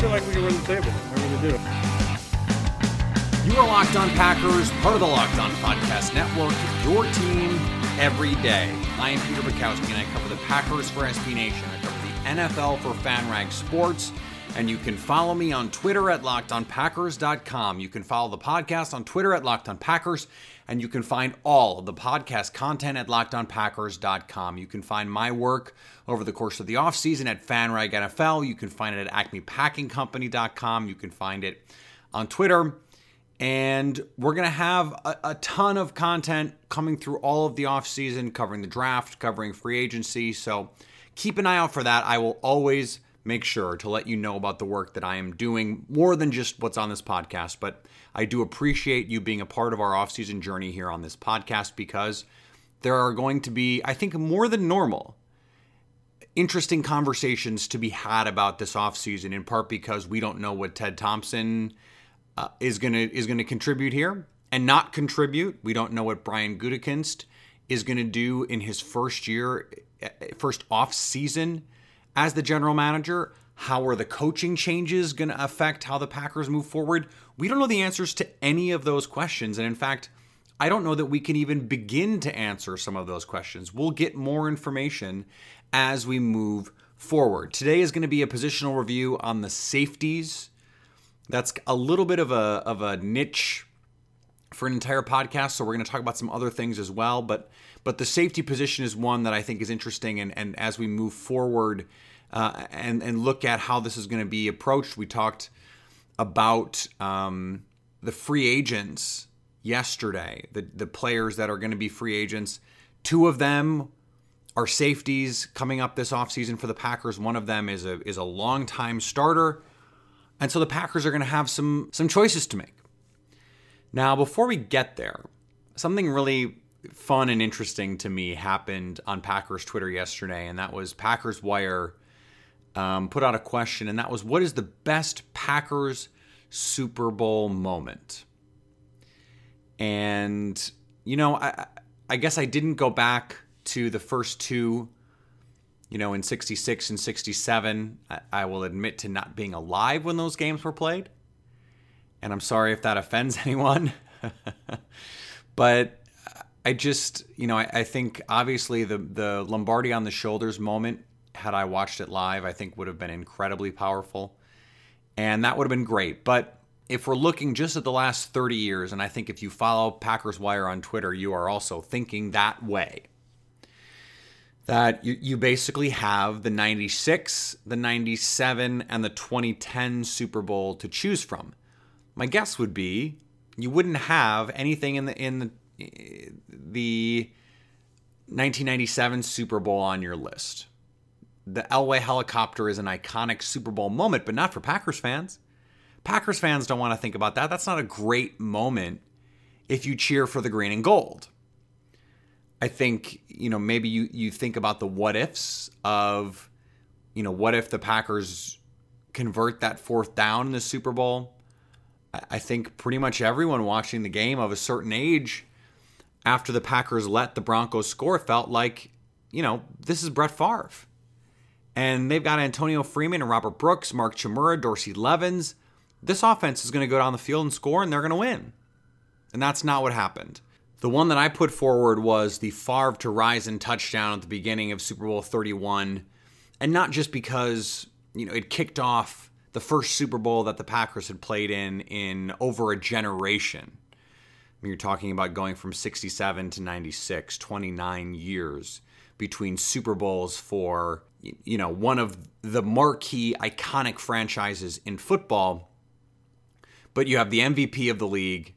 Feel like we can win the table. I really do. You are Locked On Packers, part of the Locked On Podcast Network, your team every day. I am Peter Bukowski, and I cover the Packers for SB Nation. I cover the NFL for FanRag Sports, and you can follow me on Twitter at LockedOnPackers.com. You can follow the podcast on Twitter at Locked On Packers, and you can find all of the podcast content at LockedOnPackers.com. You can find my work over the course of the offseason at FanRag NFL. You can find it at AcmePackingCompany.com. You can find it on Twitter and we're going to have a, a, ton of content coming through all of the offseason, covering the draft, covering free agency. So keep an eye out for that. I will always make sure to let you know about the work that I am doing more than just what's on this podcast. But I do appreciate you being a part of our offseason journey here on this podcast because there are going to be, I think, more than normal. Interesting conversations to be had about this offseason, in part because we don't know what Ted Thompson uh, is gonna is gonna contribute here and not contribute. We don't know what Brian Gutekunst is gonna do in his first year, uh, first off season as the general manager. How are the coaching changes going to affect how the Packers move forward? We don't know the answers to any of those questions. And in fact, I don't know that we can even begin to answer some of those questions. We'll get more information as we move forward. Today is going to be a positional review on the safeties that's a little bit of a of a niche for an entire podcast. So we're going to talk about some other things as well. But but the safety position is one that I think is interesting. And and as we move forward uh, and and look at how this is going to be approached, we talked about um, the free agents yesterday. The the players that are going to be free agents. Two of them are safeties coming up this offseason for the Packers. One of them is a is a longtime starter and so the Packers are going to have some some choices to make. Now, before we get there, something really fun and interesting to me happened on Packers Twitter yesterday, and that was Packers Wire um, put out a question, and that was, "What is the best Packers Super Bowl moment?" And you know, I I guess I didn't go back to the first two you know, in 66 and 67, I, I, will admit to not being alive when those games were played. And I'm sorry if that offends anyone. but I just, you know, I, I, think obviously the, the Lombardi on the shoulders moment, had I watched it live, I think would have been incredibly powerful. And that would have been great. But if we're looking just at the last 30 years, and I think if you follow Packers Wire on Twitter, you are also thinking that way that you, you basically have the 96, the 97, and the 2010 Super Bowl to choose from. My guess would be you wouldn't have anything in the in the the 1997 Super Bowl on your list. The Elway helicopter is an iconic Super Bowl moment, but not for Packers fans. Packers fans don't want to think about that. That's not a great moment if you cheer for the green and gold. I think you know maybe you you think about the what ifs of you know what if the Packers convert that fourth down in the Super Bowl. I think pretty much everyone watching the game of a certain age after the Packers let the Broncos score felt like you know this is Brett Favre. And they've got Antonio Freeman and Robert Brooks, Mark Chmura, Dorsey Levens. This offense is going to go down the field and score, and they're going to win. And that's not what happened. The one that I put forward was the Favre to Rison touchdown at the beginning of Super Bowl 31. And not just because, you know, it kicked off the first Super Bowl that the Packers had played in in over a generation. I mean, you're talking about going from 67 to 96, 29 years between Super Bowls for, you know, one of the marquee iconic franchises in football. But you have the MVP of the league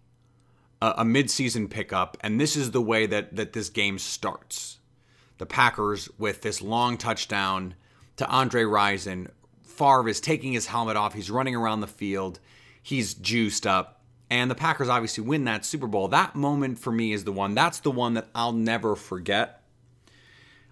a, a midseason pickup, and this is the way that that this game starts. The Packers with this long touchdown to Andre Rison. Favre is taking his helmet off. He's running around the field. He's juiced up. And the Packers obviously win that Super Bowl. That moment for me is the one. That's the one that I'll never forget.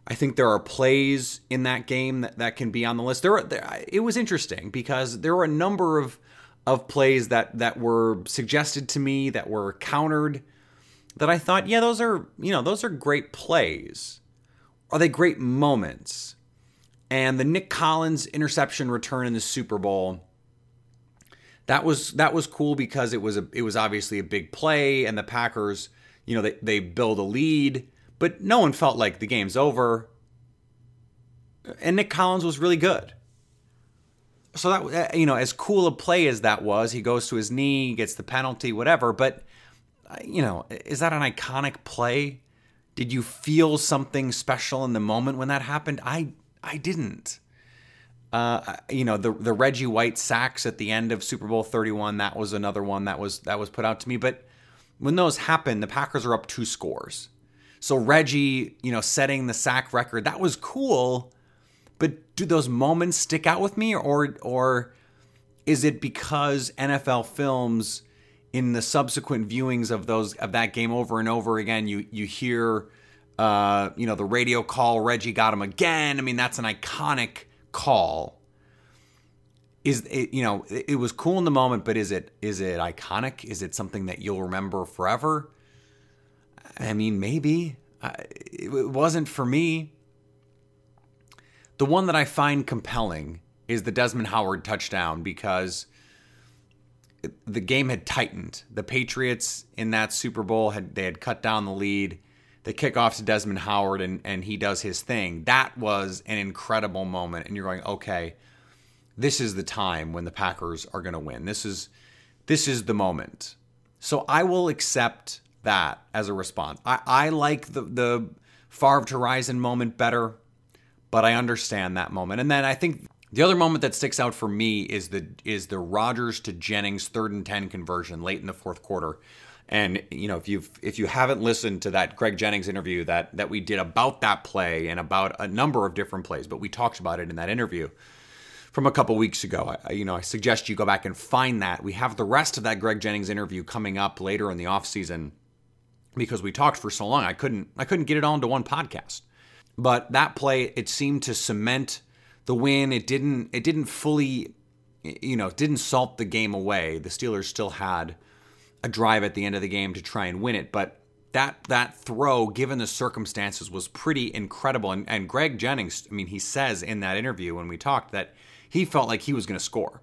I think there are plays in that game that, that can be on the list. There, there, it was interesting because there were a number of of plays that that were suggested to me that were countered that I thought, yeah, those are you know those are great plays. Are they great moments? And the Nick Collins interception return in the Super Bowl that was that was cool because it was a it was obviously a big play and the Packers, you know, they they build a lead, but no one felt like the game's over. And Nick Collins was really good. So that you know, as cool a play as that was, he goes to his knee, gets the penalty, whatever, but you know, is that an iconic play? Did you feel something special in the moment when that happened? I I didn't. Uh, you know the the Reggie White sacks at the end of Super Bowl 31. That was another one that was that was put out to me. But when those happen, the Packers are up two scores. So Reggie, you know, setting the sack record, that was cool. But do those moments stick out with me, or or is it because NFL films in the subsequent viewings of those of that game over and over again, you you hear, uh, you know, the radio call Reggie got him again. I mean, that's an iconic call is it, you know it was cool in the moment but is it is it iconic is it something that you'll remember forever i mean maybe it wasn't for me the one that i find compelling is the desmond howard touchdown because the game had tightened the patriots in that super bowl had they had cut down the lead the kickoff to Desmond Howard and, and he does his thing. That was an incredible moment. And you're going, okay, this is the time when the Packers are going to win. This is this is the moment. So I will accept that as a response. I, I like the the Favre to Rison moment better, but I understand that moment. And then I think the other moment that sticks out for me is the is the Rodgers to Jennings third and ten conversion late in the fourth quarter and you know, if you've if you haven't listened to that Greg Jennings interview that that we did about that play and about a number of different plays, but we talked about it in that interview from a couple weeks ago. I, you know, I suggest you go back and find that. We have the rest of that Greg Jennings interview coming up later in the off season because we talked for so long. I couldn't I couldn't get it all into one podcast. But that play it seemed to cement the win. It didn't it didn't fully you know, didn't salt the game away. The Steelers still had a drive at the end of the game to try and win it. But that that throw, given the circumstances, was pretty incredible. And, and Greg Jennings, I mean, he says in that interview when we talked that he felt like he was going to score.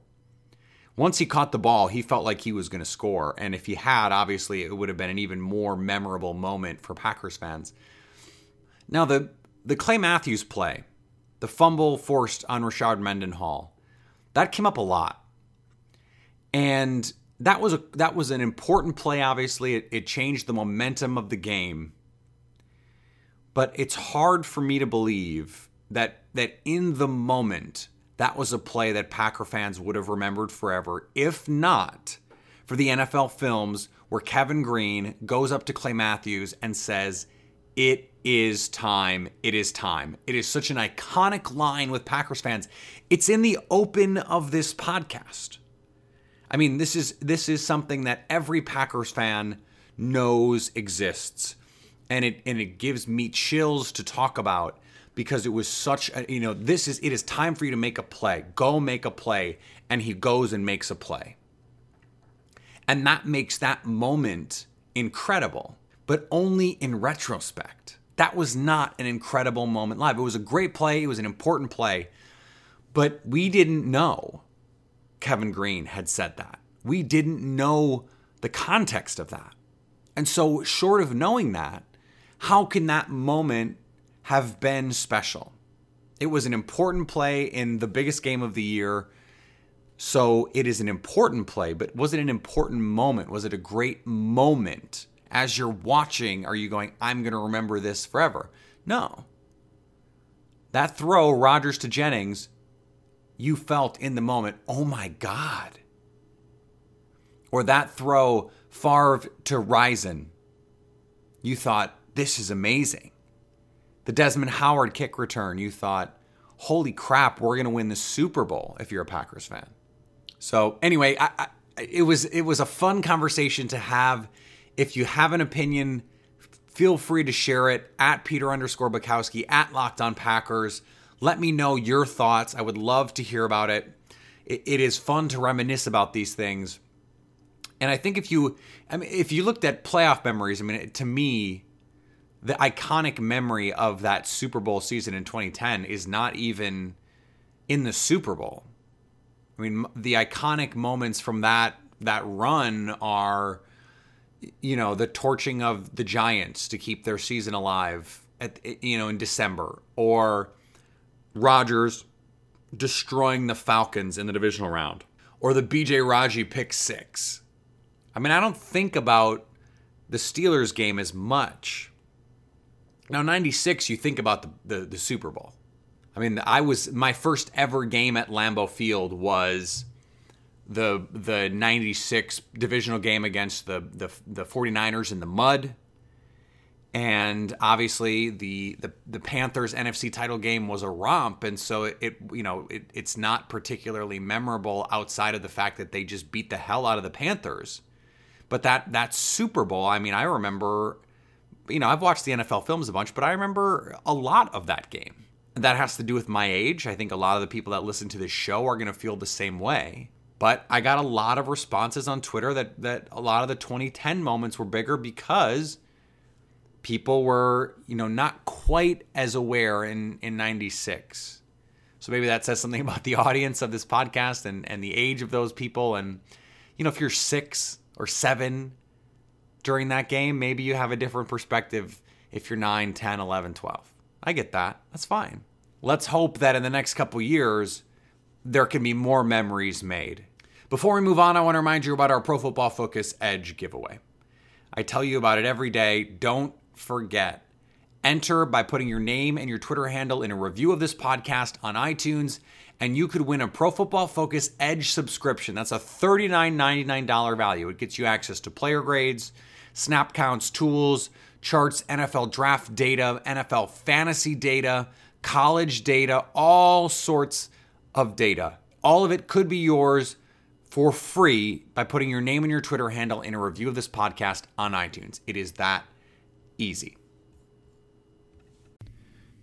Once he caught the ball, he felt like he was going to score. And if he had, obviously, it would have been an even more memorable moment for Packers fans. Now, the, the Clay Matthews play, the fumble forced on Rashard Mendenhall, that came up a lot. And that was a that was an important play. Obviously, it, it changed the momentum of the game. But it's hard for me to believe that that in the moment that was a play that Packer fans would have remembered forever, if not for the NFL films where Kevin Greene goes up to Clay Matthews and says, It is time. It is time. It is such an iconic line with Packers fans. It's in the open of this podcast. I mean, this is this is something that every Packers fan knows exists, and it and it gives me chills to talk about because it was such a, you know this is it is time for you to make a play. Go make a play, and he goes and makes a play, and that makes that moment incredible, but only in retrospect. That was not an incredible moment live. It was a great play. It was an important play, but we didn't know Kevin Greene had said that. We didn't know the context of that. And so, short of knowing that, how can that moment have been special? It was an important play in the biggest game of the year. So it is an important play, but was it an important moment? Was it a great moment? As you're watching, are you going, I'm going to remember this forever? No. That throw, Rodgers to Jennings, you felt in the moment, oh my God. Or that throw, Favre to Rison, you thought, this is amazing. The Desmond Howard kick return, you thought, holy crap, we're going to win the Super Bowl if you're a Packers fan. So anyway, I, I, it was it was a fun conversation to have. If you have an opinion, feel free to share it at Peter underscore Bukowski at Locked On Packers. Let me know your thoughts. I would love to hear about it. it. It is fun to reminisce about these things. And I think if you, I mean, if you looked at playoff memories, I mean, to me, the iconic memory of that Super Bowl season in 2010 is not even in the Super Bowl. I mean, the iconic moments from that that run are, you know, the torching of the Giants to keep their season alive at you know in December, or Rodgers destroying the Falcons in the divisional round, or the BJ Raji pick six. I mean, I don't think about the Steelers game as much. Now, 96, you think about the, the, the Super Bowl. I mean, I was my first ever game at Lambeau Field was the the 96 divisional game against the the, the 49ers in the mud. And obviously the, the the Panthers NFC title game was a romp and so it, it you know it, it's not particularly memorable outside of the fact that they just beat the hell out of the Panthers. But that that Super Bowl, I mean, I remember you know, I've watched the NFL films a bunch, but I remember a lot of that game that has to do with my age. I think a lot of the people that listen to this show are going to feel the same way. But I got a lot of responses on Twitter that that a lot of the 2010 moments were bigger because people were, you know, not quite as aware in in 96. So maybe that says something about the audience of this podcast and and the age of those people and you know, if you're 6 or 7 during that game, maybe you have a different perspective if you're 9, 10, 11, 12. I get that. That's fine. Let's hope that in the next couple years, there can be more memories made. Before we move on, I want to remind you about our Pro Football Focus Edge giveaway. I tell you about it every day. Don't forget. Enter by putting your name and your Twitter handle in a review of this podcast on iTunes, and you could win a Pro Football Focus Edge subscription. That's a $39.99 value. It gets you access to player grades, snap counts, tools, charts, NFL draft data, NFL fantasy data, college data, all sorts of data. All of it could be yours for free by putting your name and your Twitter handle in a review of this podcast on iTunes. It is that easy.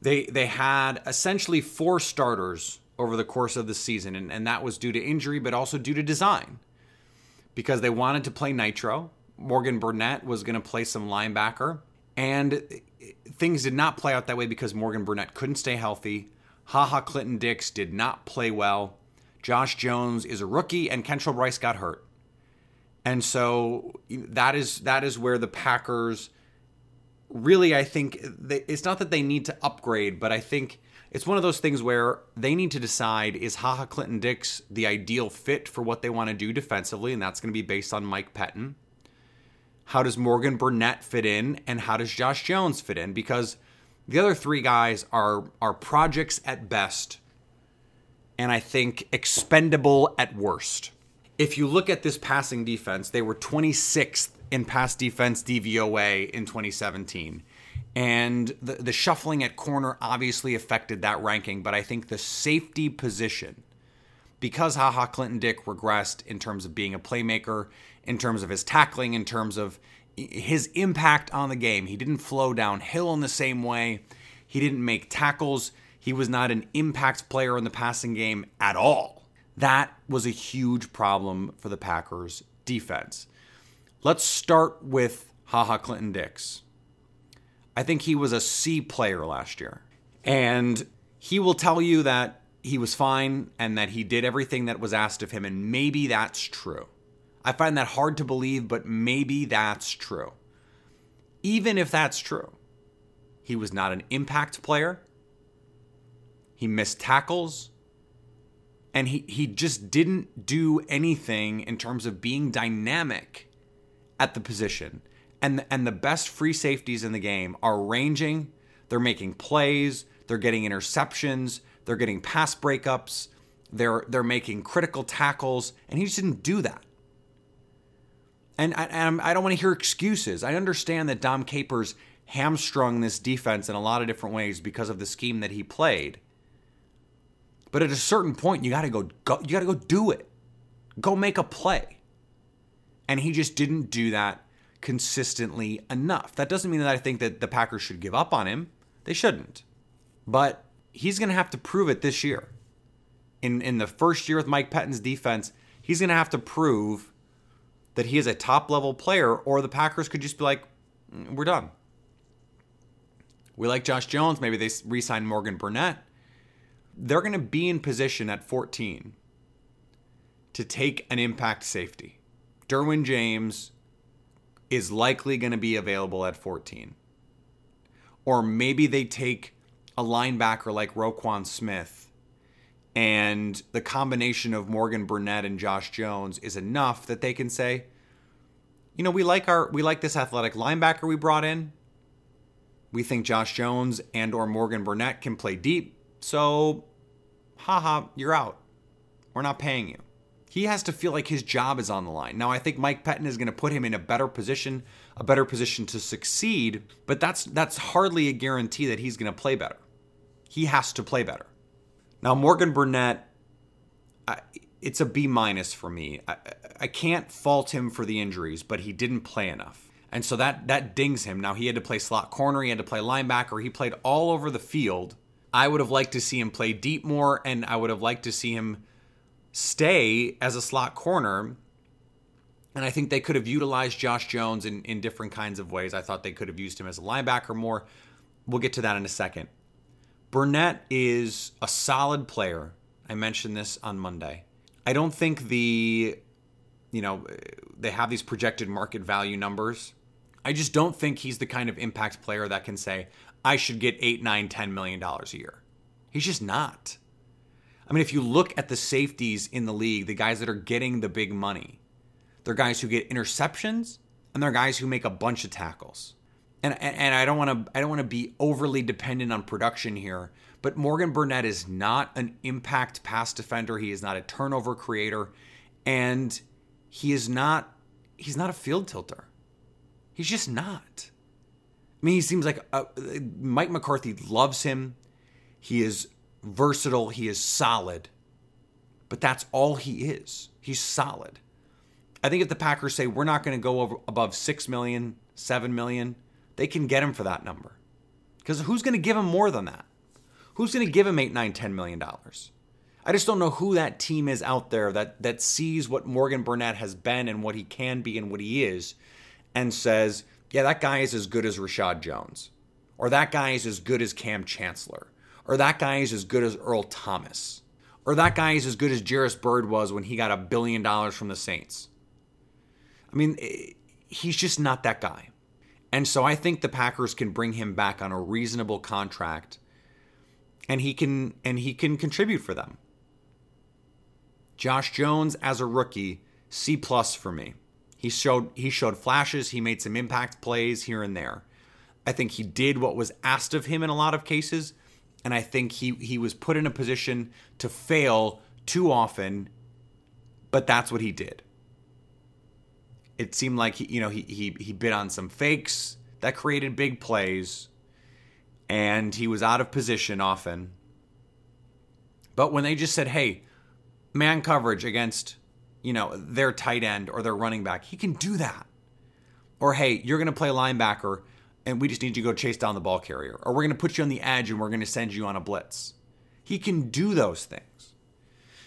They they had essentially four starters over the course of the season, and, and that was due to injury, but also due to design. Because they wanted to play Nitro. Morgan Burnett was going to play some linebacker. And things did not play out that way because Morgan Burnett couldn't stay healthy. Haha Clinton Dix did not play well. Josh Jones is a rookie, and Kentrell Brice got hurt. And so that is that is where the Packers really I think they, it's not that they need to upgrade, but I think it's one of those things where they need to decide is Haha Clinton Dix the ideal fit for what they want to do defensively, and that's going to be based on Mike Pettine. How does Morgan Burnett fit in, and how does Josh Jones fit in? Because the other three guys are are projects at best, and I think expendable at worst. If you look at this passing defense, they were 26th in pass defense DVOA in 2017. And the, the shuffling at corner obviously affected that ranking, but I think the safety position, because Haha Clinton Dix regressed in terms of being a playmaker, in terms of his tackling, in terms of his impact on the game, he didn't flow downhill in the same way. He didn't make tackles. He was not an impact player in the passing game at all. That was a huge problem for the Packers defense. Let's start with Haha Clinton Dix. I think he was a C player last year. And he will tell you that he was fine and that he did everything that was asked of him. And maybe that's true. I find that hard to believe, but maybe that's true. Even if that's true, he was not an impact player. He missed tackles. And he, he just didn't do anything in terms of being dynamic at the position. And and the best free safeties in the game are ranging, they're making plays, they're getting interceptions, they're getting pass breakups, they're they're making critical tackles, and he just didn't do that. And I, and I don't want to hear excuses. I understand that Dom Capers hamstrung this defense in a lot of different ways because of the scheme that he played. But at a certain point, you got to go, go you got to go do it. Go make a play and he just didn't do that consistently enough. That doesn't mean that I think that the Packers should give up on him. They shouldn't. But he's going to have to prove it this year. In in the first year with Mike Pettine's defense, he's going to have to prove that he is a top level player or the Packers could just be like, mm, "We're done." We like Josh Jones, maybe they re-sign Morgan Burnett. They're going to be in position at 14 to take an impact safety. Derwin James is likely going to be available at 14. Or maybe they take a linebacker like Roquan Smith, and the combination of Morgan Burnett and Josh Jones is enough that they can say, you know, we like our we like this athletic linebacker we brought in. We think Josh Jones and or Morgan Burnett can play deep. So, haha, you're out. We're not paying you he has to feel like his job is on the line. Now, I think Mike Pettine is going to put him in a better position, a better position to succeed, but that's that's hardly a guarantee that he's going to play better. He has to play better. Now, Morgan Burnett, I, it's a B minus for me. I, I can't fault him for the injuries, but he didn't play enough. And so that that dings him. Now he had to play slot corner, he had to play linebacker, he played all over the field. I would have liked to see him play deep more, and I would have liked to see him stay as a slot corner. And I think they could have utilized Josh Jones in, in different kinds of ways. I thought they could have used him as a linebacker more. We'll get to that in a second. Burnett is a solid player. I mentioned this on Monday. I don't think the, you know, they have these projected market value numbers. I just don't think he's the kind of impact player that can say, I should get eight, nine, ten million dollars a year. He's just not. I mean, if you look at the safeties in the league, the guys that are getting the big money, they're guys who get interceptions and they're guys who make a bunch of tackles. And and I don't want to I don't want to be overly dependent on production here, but Morgan Burnett is not an impact pass defender. He is not a turnover creator, and he is not he's not a field tilter. He's just not. I mean, he seems like uh, Mike McCarthy loves him. He is versatile. He is solid. But that's all he is. He's solid. I think if the Packers say we're not going to go over above six million, seven million, they can get him for that number. Because who's going to give him more than that? Who's going to give him eight, nine, ten million dollars? I just don't know who that team is out there that that sees what Morgan Burnett has been and what he can be and what he is, and says, "Yeah, that guy is as good as Reshad Jones, or that guy is as good as Kam Chancellor, or that guy is as good as Earl Thomas, or that guy is as good as Jairus Byrd was when he got a billion dollars from the Saints." I mean, eh, he's just not that guy. And so I think the Packers can bring him back on a reasonable contract and he can and he can contribute for them. Josh Jones as a rookie, C plus for me. He showed he showed flashes, he made some impact plays here and there. I think he did what was asked of him in a lot of cases, and I think he he was put in a position to fail too often, but that's what he did. It seemed like he, you know he he he bit on some fakes that created big plays and he was out of position often. But when they just said hey man coverage against you know their tight end or their running back he can do that. Or hey you're going to play linebacker and we just need you to go chase down the ball carrier or we're going to put you on the edge and we're going to send you on a blitz he can do those things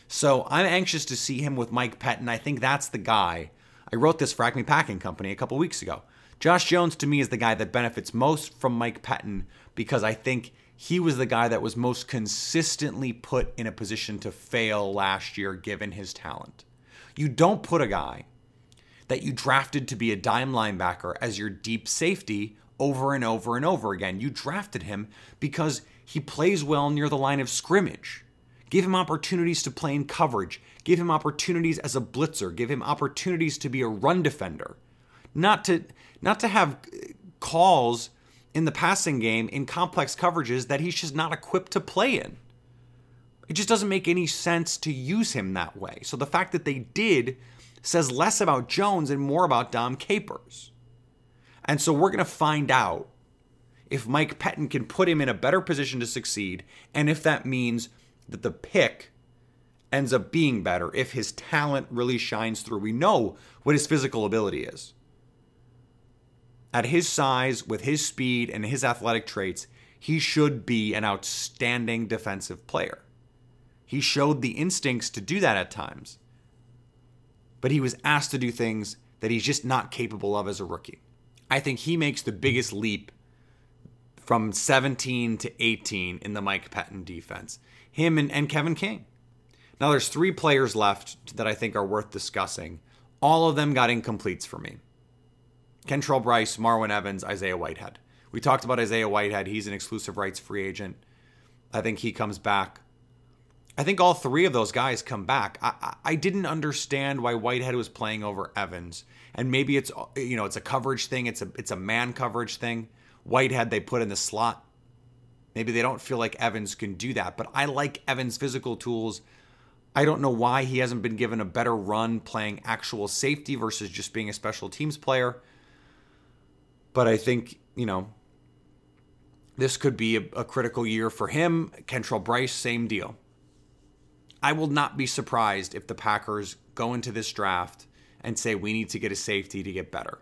so i'm anxious to see him with mike pettine i think that's the guy I wrote this for Acme Packing Company a couple weeks ago. Josh Jones to me is the guy that benefits most from Mike Pettine because I think he was the guy that was most consistently put in a position to fail last year given his talent. You don't put a guy that you drafted to be a dime linebacker as your deep safety over and over and over again. You drafted him because he plays well near the line of scrimmage. Give him opportunities to play in coverage. Give him opportunities as a blitzer. Give him opportunities to be a run defender. Not to not to have uh, calls in the passing game in complex coverages that he's just not equipped to play in. It just doesn't make any sense to use him that way. So the fact that they did says less about Jones and more about Dom Capers. And so we're going to find out if Mike Pettine can put him in a better position to succeed and if that means that the pick ends up being better if his talent really shines through. We know what his physical ability is. At his size, with his speed and his athletic traits, he should be an outstanding defensive player. He showed the instincts to do that at times, but he was asked to do things that he's just not capable of as a rookie. I think he makes the biggest leap from 17 to 18 in the Mike Pettine defense him and, and Kevin King. Now, there's three players left that I think are worth discussing. All of them got incompletes for me Kentrell Brice, Marwin Evans, Isaiah Whitehead. We talked about Isaiah Whitehead. He's an exclusive rights free agent. I think he comes back. I think all three of those guys come back. I, I didn't understand why Whitehead was playing over Evans, and maybe it's you know it's a coverage thing. It's a it's a man coverage thing. Whitehead they put in the slot. Maybe they don't feel like Evans can do that, but I like Evans' physical tools. I don't know why he hasn't been given a better run playing actual safety versus just being a special teams player. But I think, you know, this could be a, a critical year for him. Kentrell Brice, same deal. I will not be surprised if the Packers go into this draft and say we need to get a safety to get better.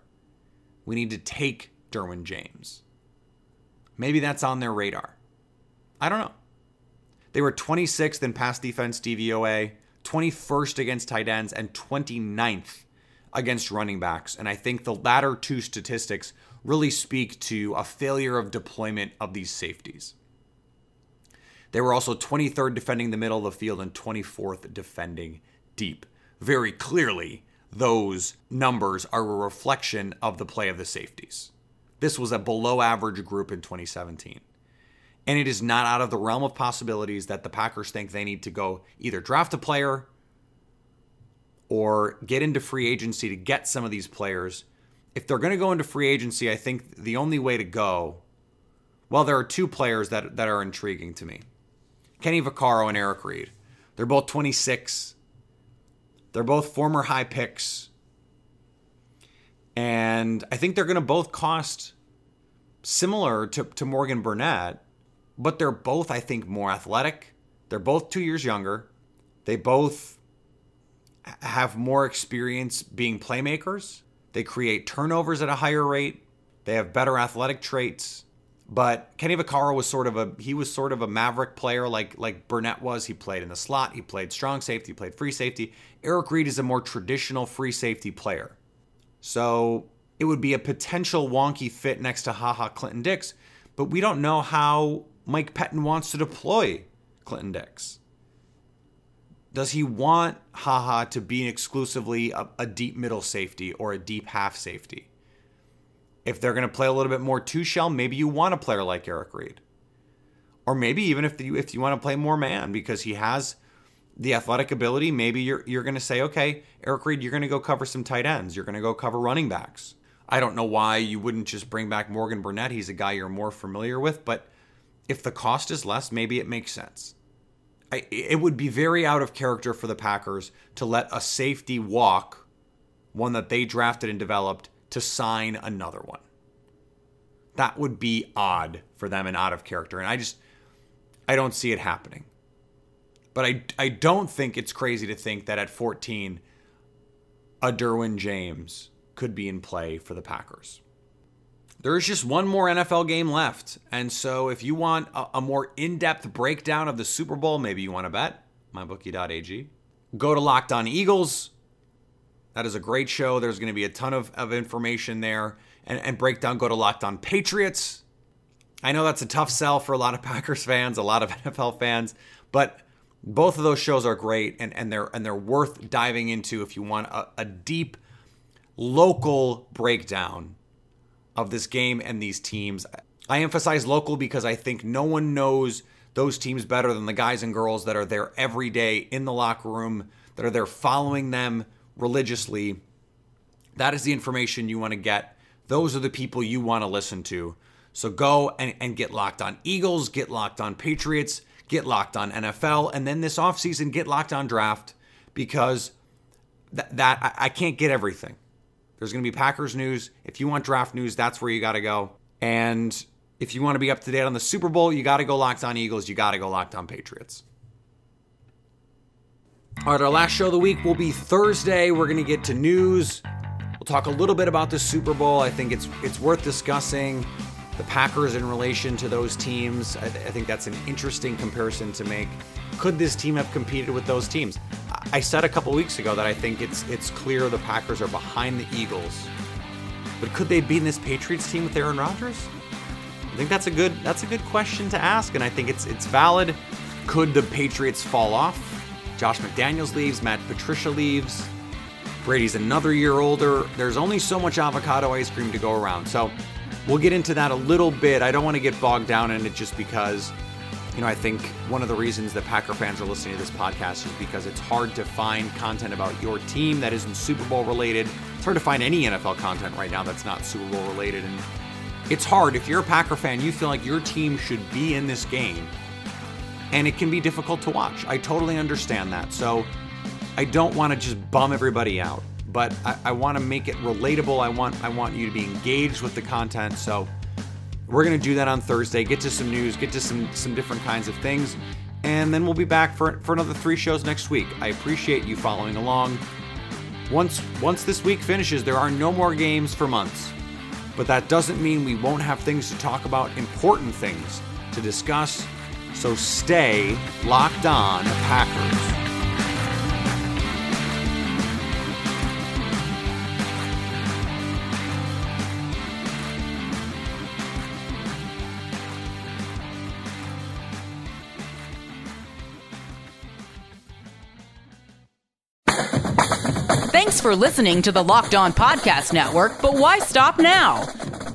We need to take Derwin James. Maybe that's on their radar. I don't know. They were 26th in pass defense DVOA, 21st against tight ends, and 29th against running backs. And I think the latter two statistics really speak to a failure of deployment of these safeties. They were also 23rd defending the middle of the field and 24th defending deep. Very clearly, those numbers are a reflection of the play of the safeties. This was a below average group in 2017. And it is not out of the realm of possibilities that the Packers think they need to go either draft a player or get into free agency to get some of these players. If they're going to go into free agency, I think the only way to go, well, there are two players that, that are intriguing to me Kenny Vaccaro and Eric Reid. They're both 26. They're both former high picks. And I think they're going to both cost similar to, to Morgan Burnett, but they're both, I think, more athletic. They're both two years younger. They both have more experience being playmakers. They create turnovers at a higher rate. They have better athletic traits. But Kenny Vaccaro was sort of a he was sort of a maverick player like like Burnett was. He played in the slot, he played strong safety, he played free safety. Eric Reid is a more traditional free safety player. So it would be a potential wonky fit next to Haha Clinton Dix, but we don't know how Mike Pettine wants to deploy Clinton Dix. Does he want Haha to be exclusively a, a deep middle safety or a deep half safety? If they're going to play a little bit more two shell, maybe you want a player like Eric Reid. Or maybe even if you if you want to play more man because he has the athletic ability, maybe you're you're going to say, okay, Eric Reid, you're going to go cover some tight ends. You're going to go cover running backs. I don't know why you wouldn't just bring back Morgan Burnett. He's a guy you're more familiar with, but if the cost is less, maybe it makes sense. I, it would be very out of character for the Packers to let a safety walk, one that they drafted and developed, to sign another one. That would be odd for them and out of character. And I just, I don't see it happening. But I, I don't think it's crazy to think that at 14, a Derwin James could be in play for the Packers. There is just one more NFL game left. And so if you want a, a more in depth breakdown of the Super Bowl, maybe you want to bet, mybookie.ag. Go to Locked On Eagles. That is a great show. There's going to be a ton of, of information there. And, and breakdown, go to Locked On Patriots. I know that's a tough sell for a lot of Packers fans, a lot of NFL fans, but both of those shows are great and, and they're and they're worth diving into if you want a, a deep local breakdown of this game and these teams. I emphasize local because I think no one knows those teams better than the guys and girls that are there every day in the locker room, that are there following them religiously. That is the information you want to get. Those are the people you want to listen to. So go and, and get locked on Eagles, get locked on Patriots, get locked on NFL, and then this offseason, get locked on draft because th- that I, I can't get everything. There's going to be Packers news. If you want draft news, that's where you got to go. And if you want to be up to date on the Super Bowl, you got to go locked on Eagles. You got to go locked on Patriots. All right, our last show of the week will be Thursday. We're going to get to news. We'll talk a little bit about the Super Bowl. I think it's it's worth discussing the Packers in relation to those teams. I, I think that's an interesting comparison to make. Could this team have competed with those teams? I said a couple weeks ago that I think it's it's clear the Packers are behind the Eagles. But could they beat this Patriots team with Aaron Rodgers? I think that's a good that's a good question to ask, and I think it's it's valid. Could the Patriots fall off? Josh McDaniels leaves, Matt Patricia leaves. Brady's another year older. There's only so much avocado ice cream to go around. So we'll get into that a little bit. I don't want to get bogged down in it just because, you know, I think one of the reasons that Packer fans are listening to this podcast is because it's hard to find content about your team that isn't Super Bowl related. It's hard to find any NFL content right now that's not Super Bowl related. And it's hard. If you're a Packer fan, you feel like your team should be in this game and it can be difficult to watch. I totally understand that. So I don't want to just bum everybody out, but I, I want to make it relatable. I want I want you to be engaged with the content. So we're gonna do that on Thursday. Get to some news, get to some some different kinds of things, and then we'll be back for for another three shows next week. I appreciate you following along. Once once this week finishes, there are no more games for months. But that doesn't mean we won't have things to talk about, important things to discuss so stay locked on, Packers. Thanks for listening to the Locked On Podcast Network, but why stop now?